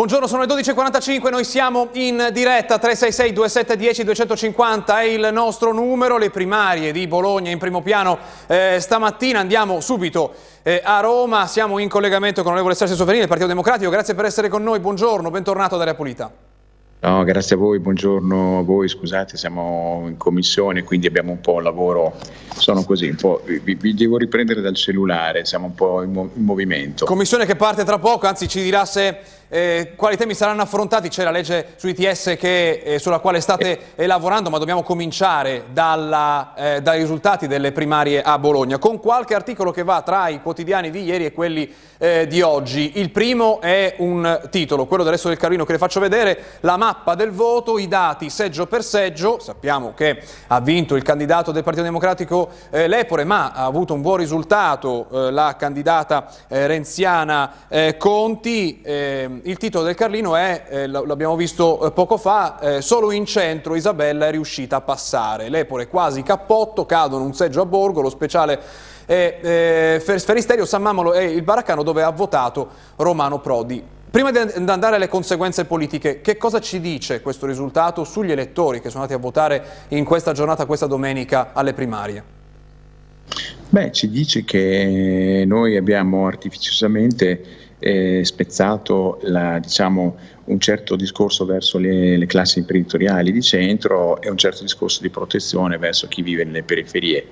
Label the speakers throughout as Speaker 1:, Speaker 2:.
Speaker 1: Buongiorno, sono le 12.45, noi siamo in diretta 366 2710 250 è il nostro numero, le primarie di Bologna in primo piano eh, stamattina andiamo subito eh, a Roma, siamo in collegamento con l'onorevole Sergio Soverini del Partito Democratico, grazie per essere con noi, buongiorno, bentornato ad Area Pulita.
Speaker 2: No, grazie a voi, buongiorno a voi, scusate, siamo in commissione, quindi abbiamo un po' lavoro, sono così, un po', vi, vi devo riprendere dal cellulare, siamo un po' in, in movimento.
Speaker 1: Commissione che parte tra poco, anzi ci dirà se eh, quali temi saranno affrontati? C'è la legge sui ITS che, eh, sulla quale state eh, lavorando, ma dobbiamo cominciare dalla, eh, dai risultati delle primarie a Bologna, con qualche articolo che va tra i quotidiani di ieri e quelli eh, di oggi. Il primo è un titolo, quello del resto del Carlino che le faccio vedere, la mappa del voto, i dati seggio per seggio, sappiamo che ha vinto il candidato del Partito Democratico eh, Lepore, ma ha avuto un buon risultato la candidata renziana Conti. Il titolo del Carlino è, eh, l'abbiamo visto eh, poco fa, eh, solo in centro Isabella è riuscita a passare. L'Epore quasi cappotto, cadono un seggio a Borgo, lo speciale è eh, Sferisterio, San Mamolo e il Baraccano dove ha votato Romano Prodi. Prima di andare alle conseguenze politiche, che cosa ci dice questo risultato sugli elettori che sono andati a votare in questa giornata, questa domenica, alle primarie?
Speaker 2: Beh, ci dice che noi abbiamo artificiosamente eh, spezzato la, diciamo, un certo discorso verso le, le, classi imprenditoriali di centro e un certo discorso di protezione verso chi vive nelle periferie.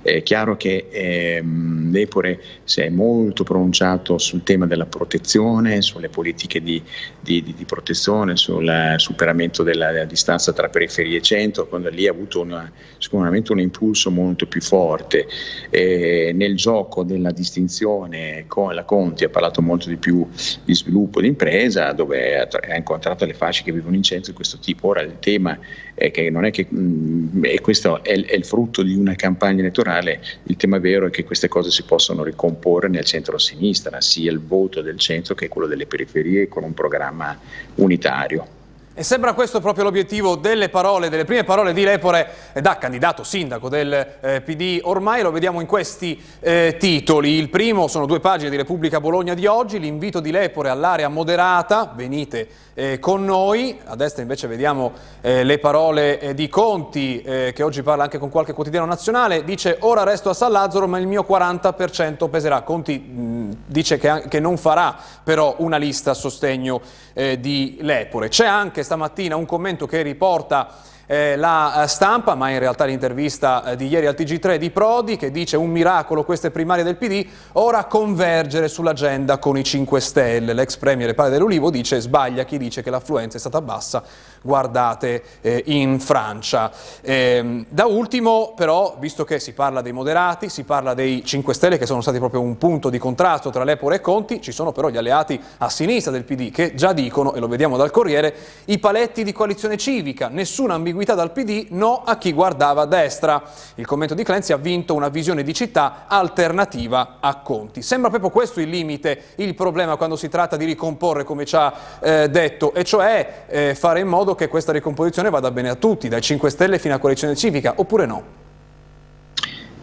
Speaker 2: È chiaro che ehm, l'Epore si è molto pronunciato sul tema della protezione, sulle politiche di, di, di, di protezione, sul superamento della, della, distanza tra periferie e centro, quando lì ha avuto una, sicuramente un impulso molto più forte. Eh, nel gioco della distinzione con la Conti ha parlato molto di più di sviluppo di impresa, dove ha ha incontrato le fasce che vivono in centro di questo tipo. Ora il tema è che non è che, mh, mm, e questo è, è, il frutto di una campagna elettorale, il tema vero è che queste cose si possono ricomporre nel centro-sinistra, sia il voto del centro che quello delle periferie con un programma unitario.
Speaker 1: E sembra questo proprio l'obiettivo delle parole, delle prime parole di Lepore da candidato sindaco del eh, PD. Ormai lo vediamo in questi eh, titoli. Il primo sono due pagine di Repubblica Bologna di oggi, l'invito di Lepore all'area moderata, venite eh, con noi. A destra invece vediamo eh, le parole eh, di Conti, eh, che oggi parla anche con qualche quotidiano nazionale. Dice ora resto a San Lazzaro ma il mio 40% peserà. Conti mh, dice che, che, non farà però una lista a sostegno di Lepore. C'è anche anche stamattina un commento che riporta eh, la eh, stampa, ma in realtà l'intervista eh, di ieri al TG3 di Prodi, che dice un miracolo queste primarie del PD, ora convergere sull'agenda con i 5 Stelle. L'ex premier Padre dell'Ulivo dice sbaglia chi dice che l'affluenza è stata bassa, guardate eh, in Francia. Eh, da ultimo però, visto che si parla dei moderati, si parla dei 5 Stelle che sono stati proprio un punto di contrasto tra Lepore e Conti, ci sono però gli alleati a sinistra del PD che già dicono, e lo vediamo dal Corriere, i paletti di coalizione civica, nessuna ambiguità dal PD, no a chi guardava a destra. Il commento di Clenzi ha vinto una visione di città alternativa a Conti. Sembra proprio questo il limite, il problema quando si tratta di ricomporre, come ci ha eh, detto, e cioè eh, fare in modo che questa ricomposizione vada bene a tutti, dai 5 Stelle fino a coalizione civica, oppure no?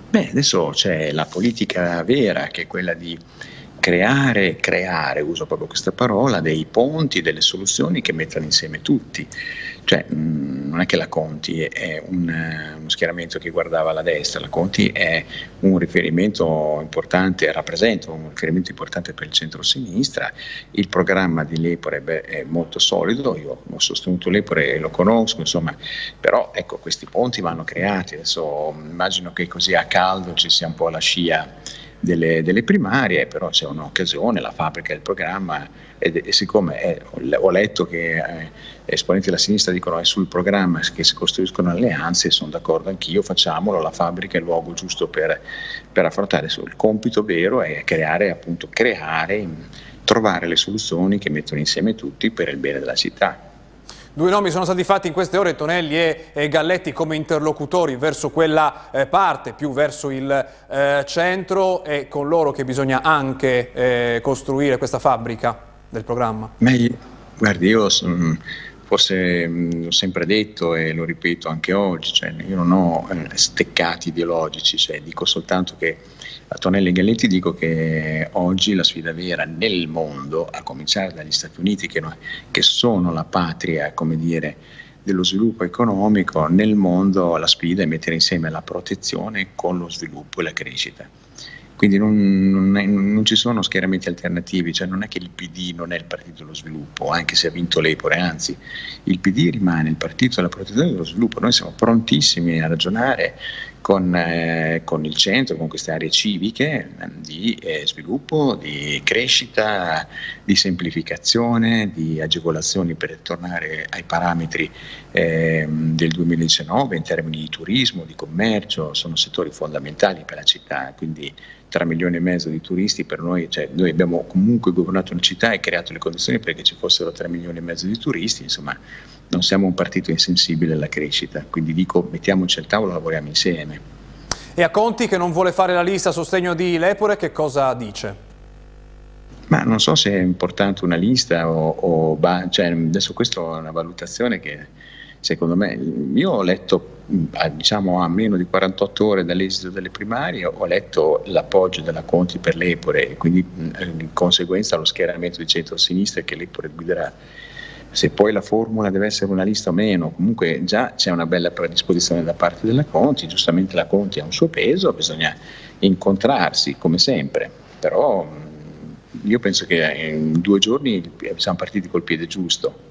Speaker 2: Beh, adesso c'è la politica vera, che è quella di creare, creare, uso proprio questa parola, dei ponti, delle soluzioni che mettano insieme tutti. Cioè, mm, non è che la Conti è un, uno schieramento che guardava alla destra, la Conti è un riferimento importante, rappresenta un riferimento importante per il centro-sinistra, il programma di Lepore beh, è molto solido, io ho sostenuto Lepore e lo conosco, insomma, però ecco, questi ponti vanno creati, adesso immagino che così a caldo ci sia un po' la scia delle, delle primarie, però c'è un'occasione, la fabbrica del programma e, e siccome è, ho letto che eh, esponenti della sinistra dicono che è sul programma che si costruiscono alleanze, sono d'accordo anch'io, facciamolo, la fabbrica è il luogo giusto per, per affrontare il compito vero è creare, appunto, creare, trovare le soluzioni che mettono insieme tutti per il bene della città.
Speaker 1: Due nomi sono stati fatti in queste ore, Tonelli e, Galletti, come interlocutori verso quella eh, parte, più verso il eh, centro e con loro che bisogna anche eh, costruire questa fabbrica del programma.
Speaker 2: Ma io, guardi, io son, forse mh, ho sempre detto e lo ripeto anche oggi, cioè, io non ho eh, steccati ideologici, cioè, dico soltanto che a Tonelli Galletti dico che oggi la sfida vera nel mondo, a cominciare dagli Stati Uniti che, che sono la patria, dire, dello sviluppo economico, nel mondo la sfida è mettere insieme la protezione con lo sviluppo e la crescita quindi non, non, è, non, ci sono schieramenti alternativi, cioè non è che il PD non è il partito dello sviluppo, anche se ha vinto l'Epore, anzi il PD rimane il partito della protezione dello sviluppo, noi siamo prontissimi a ragionare con, eh, con il centro, con queste aree civiche eh, di eh, sviluppo, di crescita, di semplificazione, di agevolazioni per tornare ai parametri eh, del 2019 in termini di turismo, di commercio, sono settori fondamentali per la città, quindi 3 milioni e mezzo di turisti per noi, cioè noi abbiamo comunque governato una città e creato le condizioni perché ci fossero 3 milioni e mezzo di turisti, insomma non siamo un partito insensibile alla crescita, quindi dico mettiamoci al tavolo, lavoriamo insieme.
Speaker 1: E a Conti che non vuole fare la lista a sostegno di Lepore che cosa dice?
Speaker 2: Ma non so se è importante una lista o, o cioè, adesso questa è una valutazione che secondo me, io ho letto diciamo a meno di 48 ore dall'esito delle primarie, ho letto l'appoggio della Conti per l'Epore e quindi in conseguenza lo schieramento di centro-sinistra che l'Epore guiderà. Se poi la formula deve essere una lista o meno, comunque già c'è una bella predisposizione da parte della Conti, giustamente la Conti ha un suo peso, bisogna incontrarsi come sempre, però io penso che in due giorni siamo partiti col piede giusto.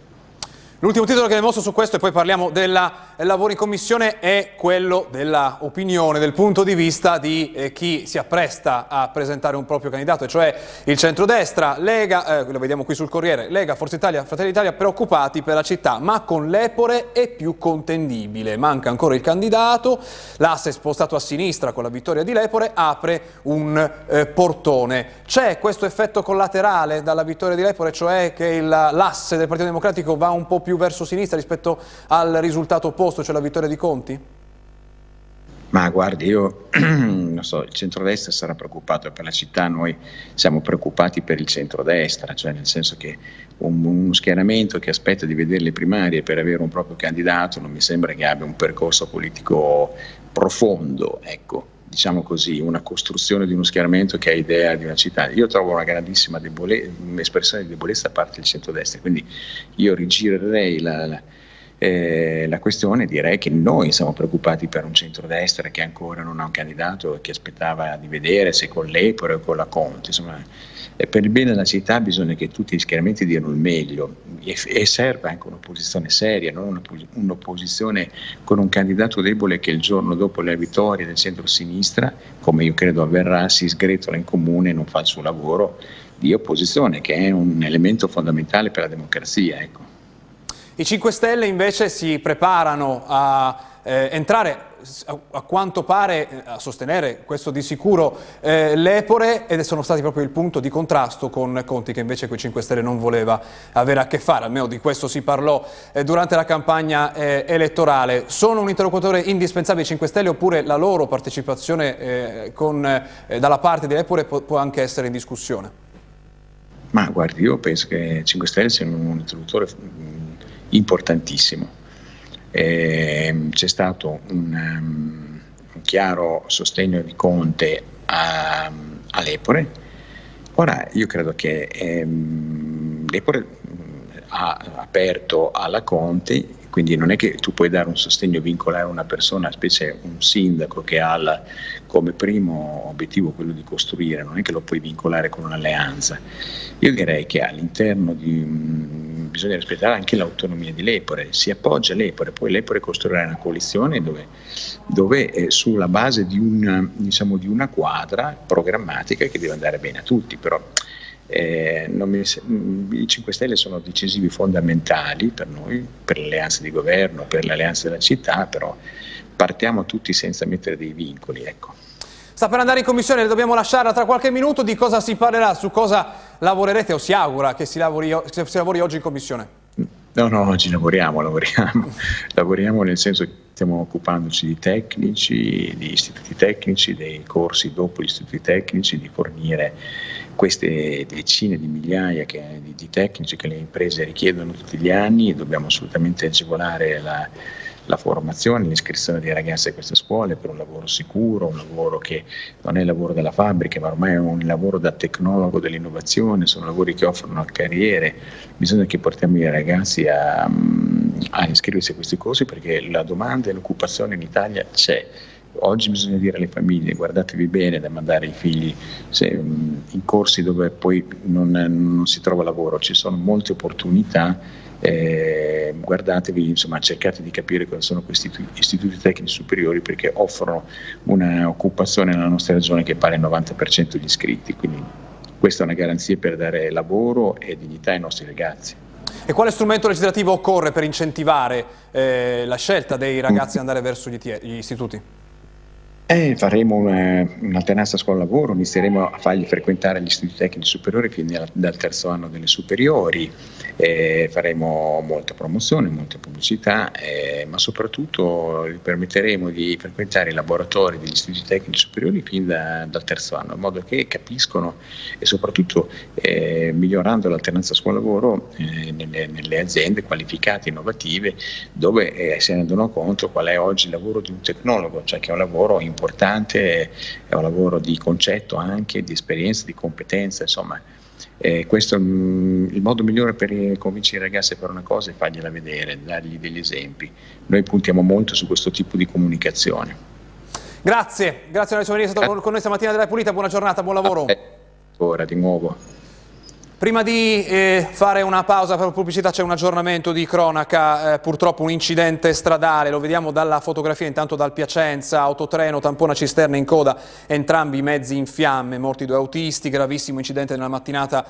Speaker 1: L'ultimo titolo che vi mostro su questo e poi parliamo del lavoro in commissione è quello dell'opinione, del punto di vista di eh, chi si appresta a presentare un proprio candidato, cioè il centrodestra, Lega, eh, lo vediamo qui sul Corriere, Lega, Forza Italia, Fratelli d'Italia preoccupati per la città, ma con l'Epore è più contendibile. Manca ancora il candidato, l'asse spostato a sinistra con la vittoria di Lepore apre un eh, portone. C'è questo effetto collaterale dalla vittoria di Lepore, cioè che l'asse del Partito Democratico va un po' più più verso sinistra rispetto al risultato opposto, cioè la vittoria di Conti?
Speaker 2: Ma guardi, io non so, il centrodestra sarà preoccupato per la città, noi siamo preoccupati per il centrodestra, cioè nel senso che un, uno schieramento che aspetta di vedere le primarie per avere un proprio candidato non mi sembra che abbia un percorso politico profondo, ecco diciamo così, una costruzione di uno schieramento che ha idea di una città. Io trovo una grandissima debole- espressione di debolezza da parte del centrodestra, quindi io rigirerei la, la, eh, la, questione e direi che noi siamo preoccupati per un centrodestra che ancora non ha un candidato e che aspettava di vedere se con l'Epore o con la Conte. Insomma, e per il bene della città bisogna che tutti gli diano il meglio e, e serve anche un'opposizione seria, non un'opposizione con un candidato debole che il giorno dopo le vittorie del centro-sinistra, come io credo avverrà, si sgretola in comune e non fa il suo lavoro di opposizione, che è un elemento fondamentale per la democrazia. Ecco.
Speaker 1: I 5 Stelle invece si preparano a eh, entrare a, quanto pare eh, a sostenere questo di sicuro eh, l'Epore ed sono stati proprio il punto di contrasto con Conti che invece quei 5 Stelle non voleva avere a che fare, almeno di questo si parlò eh, durante la campagna eh, elettorale. Sono un interlocutore indispensabile i 5 Stelle oppure la loro partecipazione eh, con, dalla parte di Epore può, può anche essere in discussione?
Speaker 2: Ma guardi, io penso che 5 Stelle siano un interlocutore mm, importantissimo eh, c'è stato un, um, un, chiaro sostegno di Conte a, all'Epore. Ora io credo che ehm, l'Epore ha aperto alla Conte, quindi non è che tu puoi dare un sostegno vincolare a una persona, specie un sindaco che ha la, come primo obiettivo quello di costruire, non è che lo puoi vincolare con un'alleanza. Io direi che all'interno di bisogna rispettare anche l'autonomia di Lepore, si appoggia Lepore, poi Lepore costruirà una coalizione dove, dove eh, sulla base di una, diciamo, di una, quadra programmatica che deve andare bene a tutti, però eh, mi, i 5 Stelle sono decisivi fondamentali per noi, per l'alleanza di governo, per l'alleanza della città, però partiamo tutti senza mettere dei vincoli. Ecco.
Speaker 1: Sta per andare in commissione, le dobbiamo lasciare tra qualche minuto. Di cosa si parlerà, su cosa lavorerete o si augura che si lavori, si lavori oggi in commissione?
Speaker 2: No, no, oggi lavoriamo, lavoriamo. lavoriamo nel senso che stiamo occupandoci di tecnici, di istituti tecnici, dei corsi dopo gli istituti tecnici, di fornire queste decine di migliaia che, di, di, tecnici che le imprese richiedono tutti gli anni, dobbiamo assolutamente agevolare la, la formazione, l'iscrizione dei ragazzi a queste scuole per un lavoro sicuro, un lavoro che non è il lavoro della fabbrica, ma ormai è un lavoro da tecnologo dell'innovazione, sono lavori che offrono carriere, bisogna che portiamo i ragazzi a, a iscriversi a questi corsi perché la domanda e l'occupazione in Italia c'è. Oggi bisogna dire alle famiglie guardatevi bene da mandare i figli se, in corsi dove poi non, non si trova lavoro, ci sono molte opportunità eh, guardatevi, insomma, cercate di capire cosa sono questi istituti tecnici superiori perché offrono un'occupazione nella nostra regione che pare il 90% degli iscritti, quindi questa è una garanzia per dare lavoro e dignità ai nostri ragazzi.
Speaker 1: E quale strumento legislativo occorre per incentivare eh, la scelta dei ragazzi ad andare verso gli, gli istituti?
Speaker 2: Eh, faremo un'alternanza scuola-lavoro, inizieremo a fargli frequentare gli istituti tecnici superiori fin dal terzo anno delle superiori, eh, faremo molta promozione, molta pubblicità, eh, ma soprattutto gli permetteremo di frequentare i laboratori degli istituti tecnici superiori fin da, dal terzo anno, in modo che capiscono e soprattutto eh, migliorando l'alternanza scuola-lavoro eh, nelle, nelle, aziende qualificate, innovative, dove eh, si rendono conto qual è oggi il lavoro di un tecnologo, cioè che è un lavoro importante importante, è un lavoro di concetto anche, di esperienza, di competenza, insomma. Eh, questo è il modo migliore per convincere i ragazzi a fare una cosa è fargliela vedere, dargli degli esempi. Noi puntiamo molto su questo tipo di comunicazione.
Speaker 1: Grazie, grazie a essere stato con noi stamattina della Pulita, buona giornata, buon lavoro.
Speaker 2: Ora di nuovo.
Speaker 1: Prima di eh, fare una pausa per pubblicità c'è un aggiornamento di cronaca, eh, purtroppo un incidente stradale, lo vediamo dalla fotografia intanto dal Piacenza, autotreno, tampona cisterna in coda, entrambi i mezzi in fiamme, morti due autisti, gravissimo incidente nella mattinata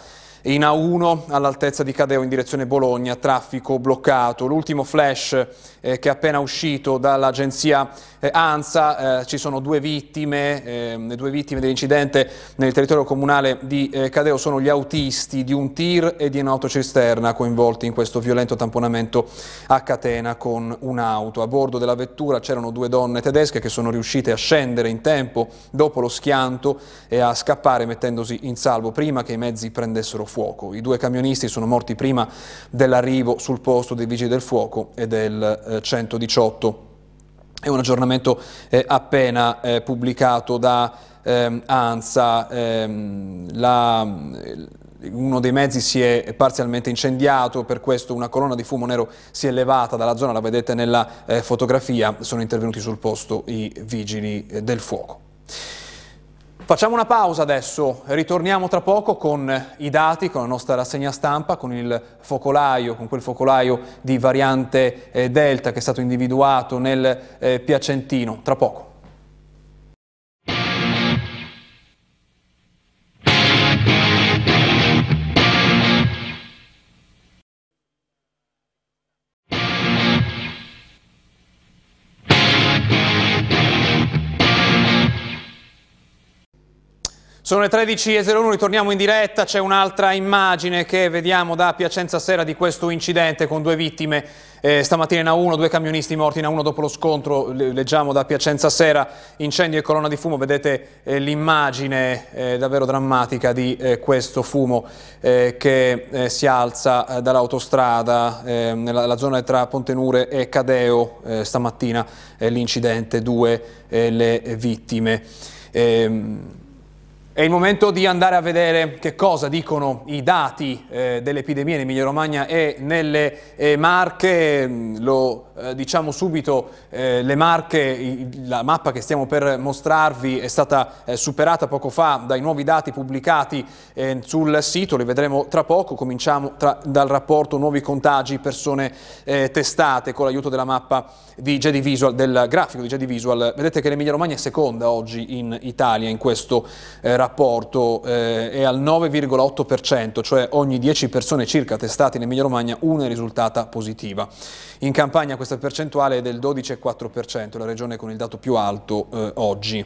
Speaker 1: in A1 all'altezza di Cadeo in direzione Bologna, traffico bloccato. L'ultimo flash eh, che è appena uscito dall'agenzia eh, ANSA, eh, ci sono due vittime, ehm, le due vittime dell'incidente nel territorio comunale di eh, Cadeo sono gli autisti di un tir e di un'autocisterna coinvolti in questo violento tamponamento a catena con un'auto. A bordo della vettura c'erano due donne tedesche che sono riuscite a scendere in tempo dopo lo schianto e a scappare mettendosi in salvo prima che i mezzi prendessero fuoco. I due camionisti sono morti prima dell'arrivo sul posto dei vigili del fuoco e del eh, 118. È un aggiornamento eh, appena eh, pubblicato da ehm, ANSA. Ehm, la, uno dei mezzi si è parzialmente incendiato, per questo una colonna di fumo nero si è levata dalla zona, la vedete nella eh, fotografia, sono intervenuti sul posto i vigili eh, del fuoco. Facciamo una pausa adesso, ritorniamo tra poco con i dati, con la nostra rassegna stampa, con il focolaio, con quel focolaio di variante eh, Delta che è stato individuato nel eh, Piacentino. Tra poco. Sono le 13.01, ritorniamo in diretta, c'è un'altra immagine che vediamo da Piacenza Sera di questo incidente con due vittime. Eh, stamattina in A1, due camionisti morti in A1 dopo lo scontro, leggiamo da Piacenza Sera, incendio e colonna di fumo, vedete eh, l'immagine eh, davvero drammatica di eh, questo fumo eh, che eh, si alza dall'autostrada nella zona tra Pontenure e Cadeo, stamattina l'incidente, due le vittime. È il momento di andare a vedere che cosa dicono i dati eh, dell'epidemia in Emilia Romagna e nelle eh, Marche. Mm, lo eh, diciamo subito, eh, le Marche, la mappa che stiamo per mostrarvi è stata eh, superata poco fa dai nuovi dati pubblicati eh, sul sito, li vedremo tra poco. Cominciamo tra, dal rapporto nuovi contagi, persone testate con l'aiuto della mappa di JD Visual, del grafico di JD Visual. Vedete che l'Emilia Romagna è seconda oggi in Italia in questo rapporto rapporto eh, è al 9,8%, cioè ogni 10 persone circa testate in Emilia Romagna una è risultata positiva. In Campania questa percentuale è del 12,4%, la regione con il dato più alto eh, oggi.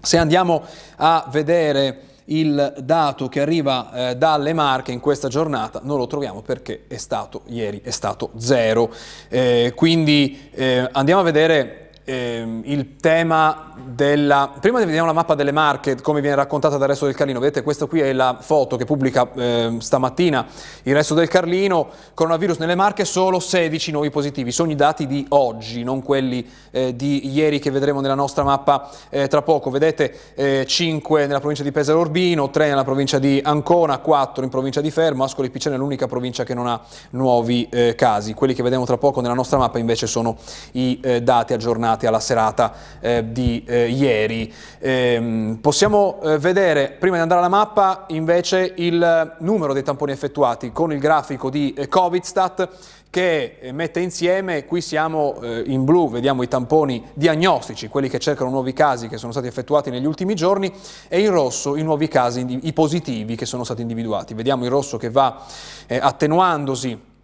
Speaker 1: Se andiamo a vedere il dato che arriva eh, dalle Marche in questa giornata non lo troviamo perché è stato ieri è stato zero. Eh, quindi eh, andiamo a vedere ehm, il tema della... Prima vediamo la mappa delle marche, come viene raccontata dal resto del Carlino. Vedete, questa qui è la foto che pubblica eh, stamattina il resto del Carlino. Coronavirus nelle marche, solo 16 nuovi positivi. Sono i dati di oggi, non quelli eh, di ieri che vedremo nella nostra mappa eh, tra poco. Vedete, 5 eh, nella provincia di Pesaro Urbino, 3 nella provincia di Ancona, 4 in provincia di Fermo. Ascoli Piceno è l'unica provincia che non ha nuovi eh, casi. Quelli che vedremo tra poco nella nostra mappa invece sono i eh, dati aggiornati alla serata di eh, ieri. Eh, possiamo eh, vedere, prima di andare alla mappa, invece il numero dei tamponi effettuati con il grafico di eh, Covidstat che eh, mette insieme, qui siamo eh, in blu, vediamo i tamponi diagnostici, quelli che cercano nuovi casi che sono stati effettuati negli ultimi giorni, e in rosso i nuovi casi, i positivi che sono stati individuati. Vediamo il rosso che va eh, attenuandosi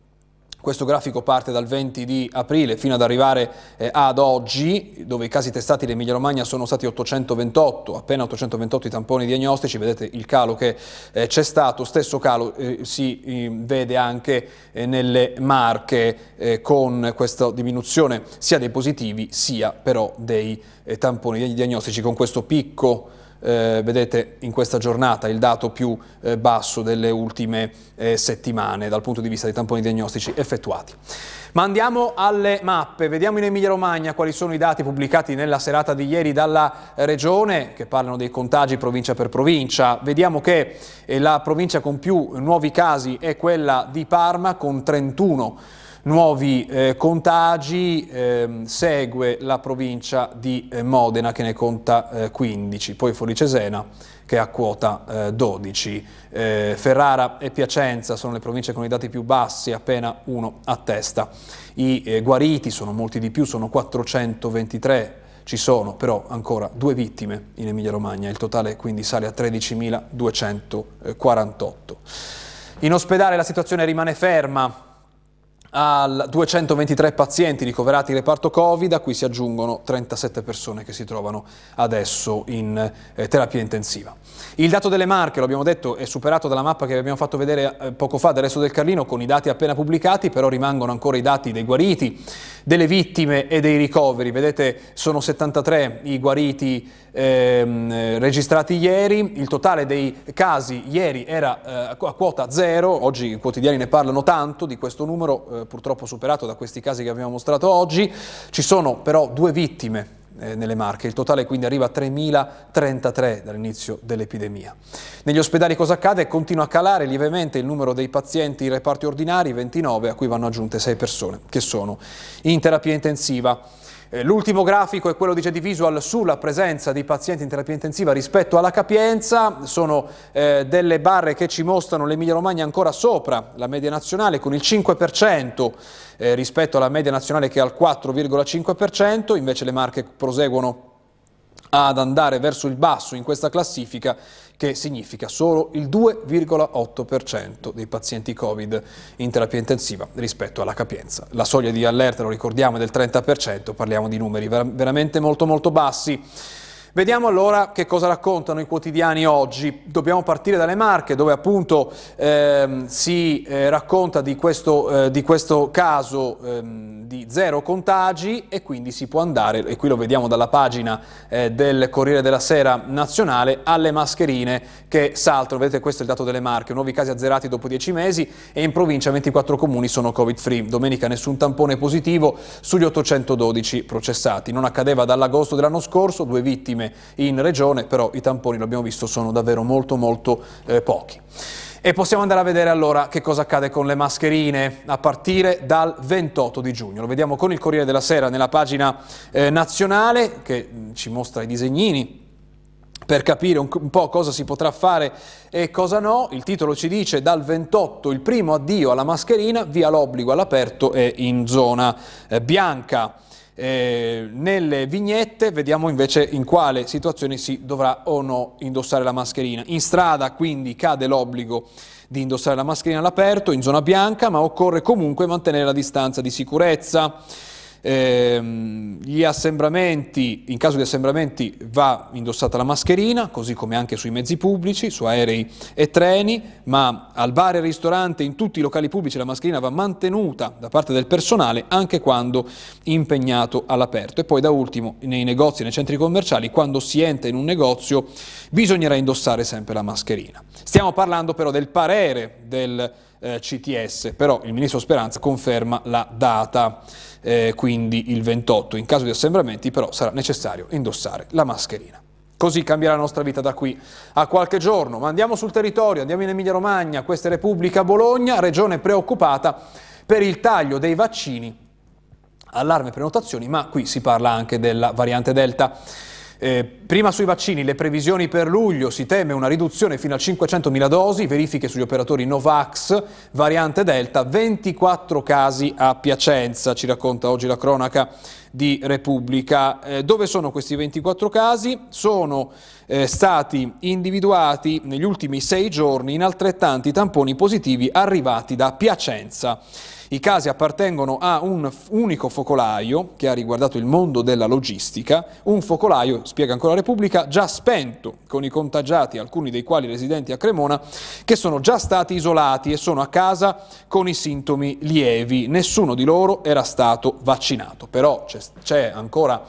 Speaker 1: questo grafico parte dal 20 di aprile fino ad arrivare eh, ad oggi, dove i casi testati in Emilia Romagna sono stati 828, appena 828 i tamponi diagnostici, vedete il calo che eh, c'è stato, stesso calo eh, si eh, vede anche eh, nelle marche eh, con questa diminuzione sia dei positivi sia però dei tamponi diagnostici. Con questo picco eh, vedete in questa giornata il dato più eh, basso delle ultime eh, settimane dal punto di vista dei tamponi diagnostici effettuati. Ma andiamo alle mappe, vediamo in Emilia Romagna quali sono i dati pubblicati nella serata di ieri dalla regione che parlano dei contagi provincia per provincia. Vediamo che eh, la provincia con più nuovi casi è quella di Parma con 31 nuovi eh, contagi, eh, segue la provincia di eh, Modena che ne conta 15, eh, poi Folicesena che ha quota 12. Eh, eh, Ferrara e Piacenza sono le province con i dati più bassi, appena uno a testa. I guariti sono molti di più, sono 423, ci sono però ancora due vittime in Emilia Romagna, il totale quindi sale a 13.248. In ospedale la situazione rimane ferma, a 223 pazienti ricoverati in reparto Covid, a cui si aggiungono 37 persone che si trovano adesso in eh, terapia intensiva. Il dato delle marche, lo abbiamo detto, è superato dalla mappa che vi abbiamo fatto vedere eh, poco fa del resto del Carlino con i dati appena pubblicati, però rimangono ancora i dati dei guariti, delle vittime e dei ricoveri. Vedete, sono 73 i guariti ehm, registrati ieri, il totale dei casi ieri era eh, a quota zero, oggi i quotidiani ne parlano tanto di questo numero, eh, purtroppo superato da questi casi che abbiamo mostrato oggi. Ci sono però due vittime eh, nelle Marche. Il totale quindi arriva a 3.033 dall'inizio dell'epidemia. Negli ospedali cosa accade? Continua a calare lievemente il numero dei pazienti in reparti ordinari, 29, a cui vanno aggiunte 6 persone che sono in terapia intensiva. Eh, l'ultimo grafico è quello di JD Visual sulla presenza di pazienti in terapia intensiva rispetto alla capienza, sono eh, delle barre che ci mostrano l'Emilia Romagna ancora sopra la media nazionale con il 5% eh, rispetto alla media nazionale che è al 4,5%, invece le marche proseguono ad andare verso il basso in questa classifica che significa solo il 2,8% dei pazienti Covid in terapia intensiva rispetto alla capienza. La soglia di allerta, lo ricordiamo, è del 30%, parliamo di numeri veramente molto molto bassi. Vediamo allora che cosa raccontano i quotidiani oggi. Dobbiamo partire dalle Marche, dove appunto ehm, si eh, racconta di questo, eh, di questo caso ehm, di zero contagi e quindi si può andare, e qui lo vediamo dalla pagina eh, del Corriere della Sera nazionale, alle mascherine che saltano. Vedete, questo è il dato delle Marche, nuovi casi azzerati dopo 10 mesi e in provincia 24 comuni sono Covid-free. Domenica nessun tampone positivo sugli 812 processati. Non accadeva dall'agosto dell'anno scorso, due vittime vittime in regione, però i tamponi, l'abbiamo visto, sono davvero molto molto eh, pochi. E possiamo andare a vedere allora che cosa accade con le mascherine a partire dal 28 di giugno. Lo vediamo con il Corriere della Sera nella pagina eh, nazionale che mm, ci mostra i disegnini per capire un, un, po' cosa si potrà fare e cosa no. Il titolo ci dice dal 28 il primo addio alla mascherina, via l'obbligo all'aperto e in zona eh, bianca. Eh, nelle vignette vediamo invece in quale situazione si dovrà o no indossare la mascherina. In strada quindi cade l'obbligo di indossare la mascherina all'aperto, in zona bianca, ma occorre comunque mantenere la distanza di sicurezza. Ehm, gli assembramenti, in caso di assembramenti va indossata la mascherina, così come anche sui mezzi pubblici, su aerei e treni, ma al bar e ristorante, in tutti i locali pubblici la mascherina va mantenuta da parte del personale anche quando impegnato all'aperto. E poi da ultimo nei negozi, nei centri commerciali, quando si entra in un negozio bisognerà indossare sempre la mascherina. Stiamo parlando però del parere del eh, CTS, però il Ministro Speranza conferma la data eh, quindi il 28. In caso di assembramenti però sarà necessario indossare la mascherina. Così cambierà la nostra vita da qui a qualche giorno. Ma andiamo sul territorio, andiamo in Emilia Romagna, questa è Repubblica Bologna, regione preoccupata per il taglio dei vaccini. Allarme prenotazioni, ma qui si parla anche della variante Delta. Eh, prima sui vaccini, le previsioni per luglio, si teme una riduzione fino a 500.000 dosi, verifiche sugli operatori Novax, variante Delta, 24 casi a Piacenza, ci racconta oggi la cronaca di Repubblica. Eh, dove sono questi 24 casi? Sono eh, stati individuati negli ultimi sei giorni in altrettanti tamponi positivi arrivati da Piacenza. I casi appartengono a un unico focolaio che ha riguardato il mondo della logistica, un focolaio, spiega ancora la Repubblica, già spento con i contagiati, alcuni dei quali residenti a Cremona, che sono già stati isolati e sono a casa con i sintomi lievi. Nessuno di loro era stato vaccinato, però c'è ancora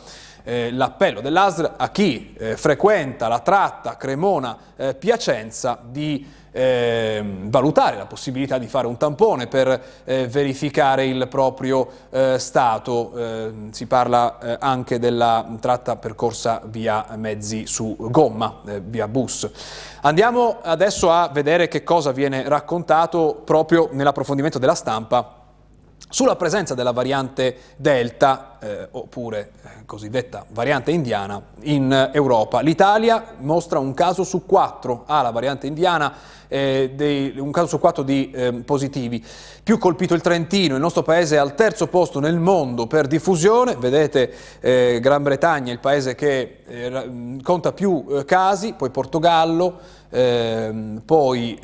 Speaker 1: eh, l'appello dell'ASR a chi eh, frequenta la tratta Cremona-Piacenza eh, di eh, valutare la possibilità di fare un tampone per eh, verificare il proprio eh, stato. Eh, si parla anche della tratta percorsa via mezzi su gomma, via bus. Andiamo adesso a vedere che cosa viene raccontato proprio nell'approfondimento della stampa sulla presenza della variante Delta, eh, oppure eh, cosiddetta variante indiana, in Europa. L'Italia mostra un caso su quattro, ha la variante indiana, eh, dei, un caso su quattro di eh, positivi. Più colpito il Trentino, il nostro paese è al terzo posto nel mondo per diffusione, vedete eh, Gran Bretagna, il paese che eh, conta più casi, poi Portogallo, ehm, poi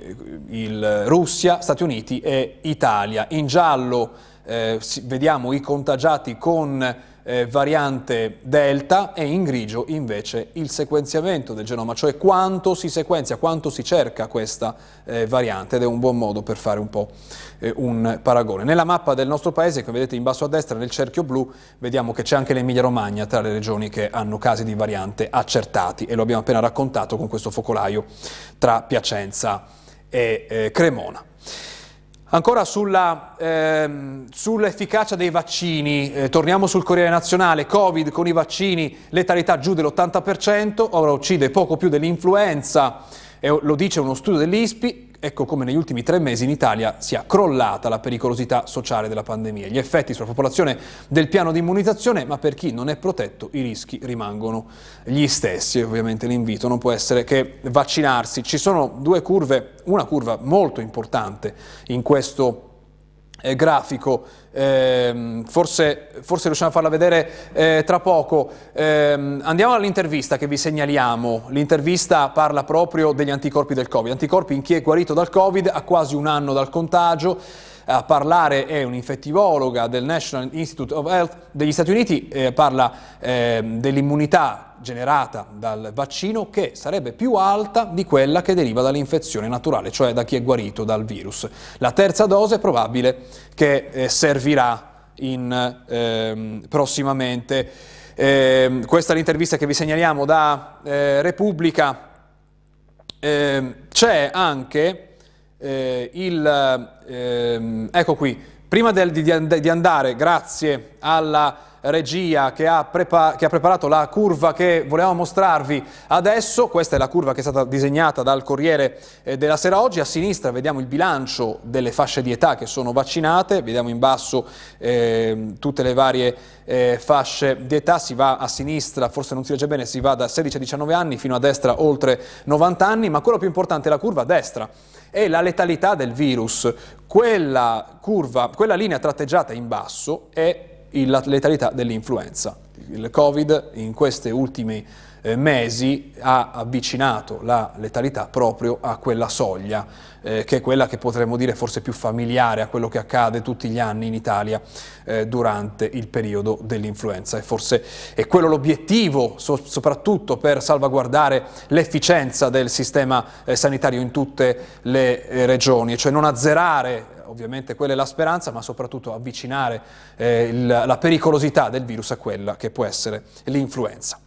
Speaker 1: Russia, Stati Uniti e Italia. In giallo eh, vediamo i contagiati con eh, variante Delta e in grigio invece il sequenziamento del genoma, cioè quanto si sequenzia, quanto si cerca questa eh, variante ed è un buon modo per fare un po' eh, un paragone. Nella mappa del nostro paese, che vedete in basso a destra nel cerchio blu, vediamo che c'è anche l'Emilia Romagna tra le regioni che hanno casi di variante accertati e lo abbiamo appena raccontato con questo focolaio tra Piacenza e eh, Cremona. Ancora ehm, sull'efficacia dei vaccini, eh, torniamo sul Corriere Nazionale, Covid con i vaccini, letalità giù dell'80%, ora uccide poco più dell'influenza, eh, lo dice uno studio dell'ISPI, ecco come negli ultimi tre mesi in Italia sia crollata la pericolosità sociale della pandemia. Gli effetti sulla popolazione del piano di immunizzazione, ma per chi non è protetto i rischi rimangono gli stessi. Ovviamente l'invito non può essere che vaccinarsi. Ci sono due curve, una curva molto importante in questo eh, grafico, eh, forse, forse, riusciamo a farla vedere eh, tra poco. Ehm, andiamo all'intervista che vi segnaliamo. L'intervista parla proprio degli anticorpi del Covid. Anticorpi in chi è guarito dal Covid a quasi un anno dal contagio. A parlare è un'infettivologa del National Institute of Health degli Stati Uniti, eh, parla ehm, dell'immunità generata dal vaccino che sarebbe più alta di quella che deriva dall'infezione naturale, cioè da chi è guarito dal virus. La terza dose è probabile che eh, servirà in, ehm, prossimamente. Eh, questa è l'intervista che vi segnaliamo da eh, Repubblica. Ehm, c'è anche eh, il... Ehm, ecco qui, prima del, di, di andare, grazie alla regia che ha, prepa che ha, preparato la curva che volevamo mostrarvi adesso. Questa è la curva che è stata disegnata dal Corriere eh, della Sera oggi. A sinistra vediamo il bilancio delle fasce di età che sono vaccinate, vediamo in basso eh, tutte le varie eh, fasce di età, si va a sinistra, forse non si legge bene, si va da 16 a 19 anni fino a destra oltre 90 anni, ma quello più importante è la curva a destra è la letalità del virus. Quella curva, quella linea tratteggiata in basso è la letalità dell'influenza. Il Covid in queste ultime eh, mesi ha avvicinato la letalità proprio a quella soglia, eh, che è quella che potremmo dire forse più familiare a quello che accade tutti gli anni in Italia eh, durante il periodo dell'influenza. E forse è quello l'obiettivo, so, soprattutto per salvaguardare l'efficienza del sistema eh, sanitario in tutte le eh, regioni, cioè non azzerare ovviamente quella è la speranza, ma soprattutto avvicinare eh, il, la pericolosità del virus a quella che può essere l'influenza.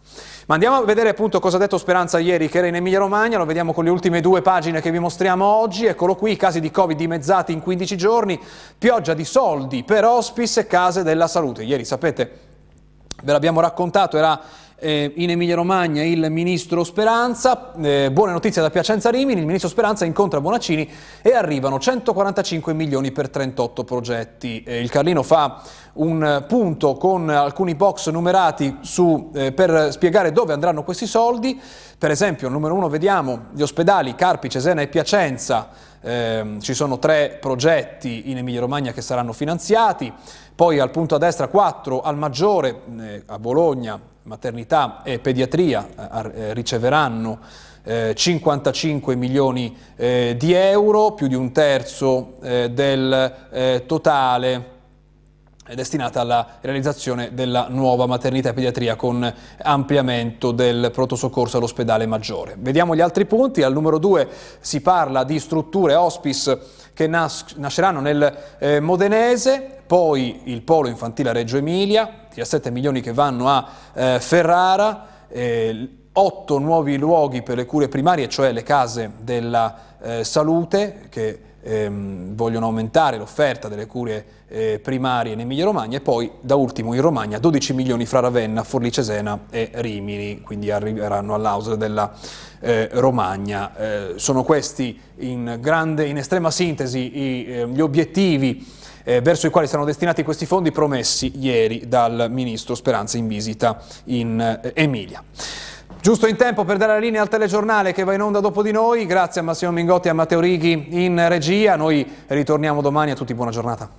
Speaker 1: Ma andiamo a vedere appunto cosa ha detto Speranza ieri che era in Emilia Romagna, lo vediamo con le ultime due pagine che vi mostriamo oggi, eccolo qui, casi di Covid dimezzati in 15 giorni, pioggia di soldi per hospice e case della salute. Ieri sapete, ve l'abbiamo raccontato, era eh, in Emilia Romagna il ministro Speranza, eh, buone notizie da Piacenza Rimini, il ministro Speranza incontra Bonaccini e arrivano 145 milioni per 38 progetti. Eh, il Carlino fa un punto con alcuni box numerati su, eh, per spiegare dove andranno questi soldi, per esempio numero uno vediamo gli ospedali Carpi, Cesena e Piacenza, eh, ci sono tre progetti in Emilia Romagna che saranno finanziati, poi al punto a destra 4 al Maggiore, eh, a Bologna, maternità e pediatria eh, eh riceveranno eh, 55 milioni eh, di euro, più di un terzo eh, del eh, totale destinata alla realizzazione della nuova maternità e pediatria con ampliamento del pronto soccorso all'ospedale maggiore. Vediamo gli altri punti. Al numero 2 si parla di strutture hospice che nas nasceranno nel eh, Modenese, poi il polo infantile a Reggio Emilia, 17 milioni che vanno a eh, Ferrara, eh, 8 nuovi luoghi per le cure primarie, cioè le case della eh, salute che ehm, vogliono aumentare l'offerta delle cure eh, primarie in Emilia Romagna e poi da ultimo in Romagna 12 milioni fra Ravenna, Forlì Cesena e Rimini, quindi arriveranno all'ausa della eh, Romagna. Eh, sono questi in, grande, in estrema sintesi i, eh, gli obiettivi eh, verso i quali saranno destinati questi fondi promessi ieri dal Ministro Speranza in visita in eh, Emilia. Giusto in tempo per dare la linea al telegiornale che va in onda dopo di noi. Grazie a Massimo Mingotti e a Matteo Righi in regia. Noi ritorniamo domani. A tutti buona giornata.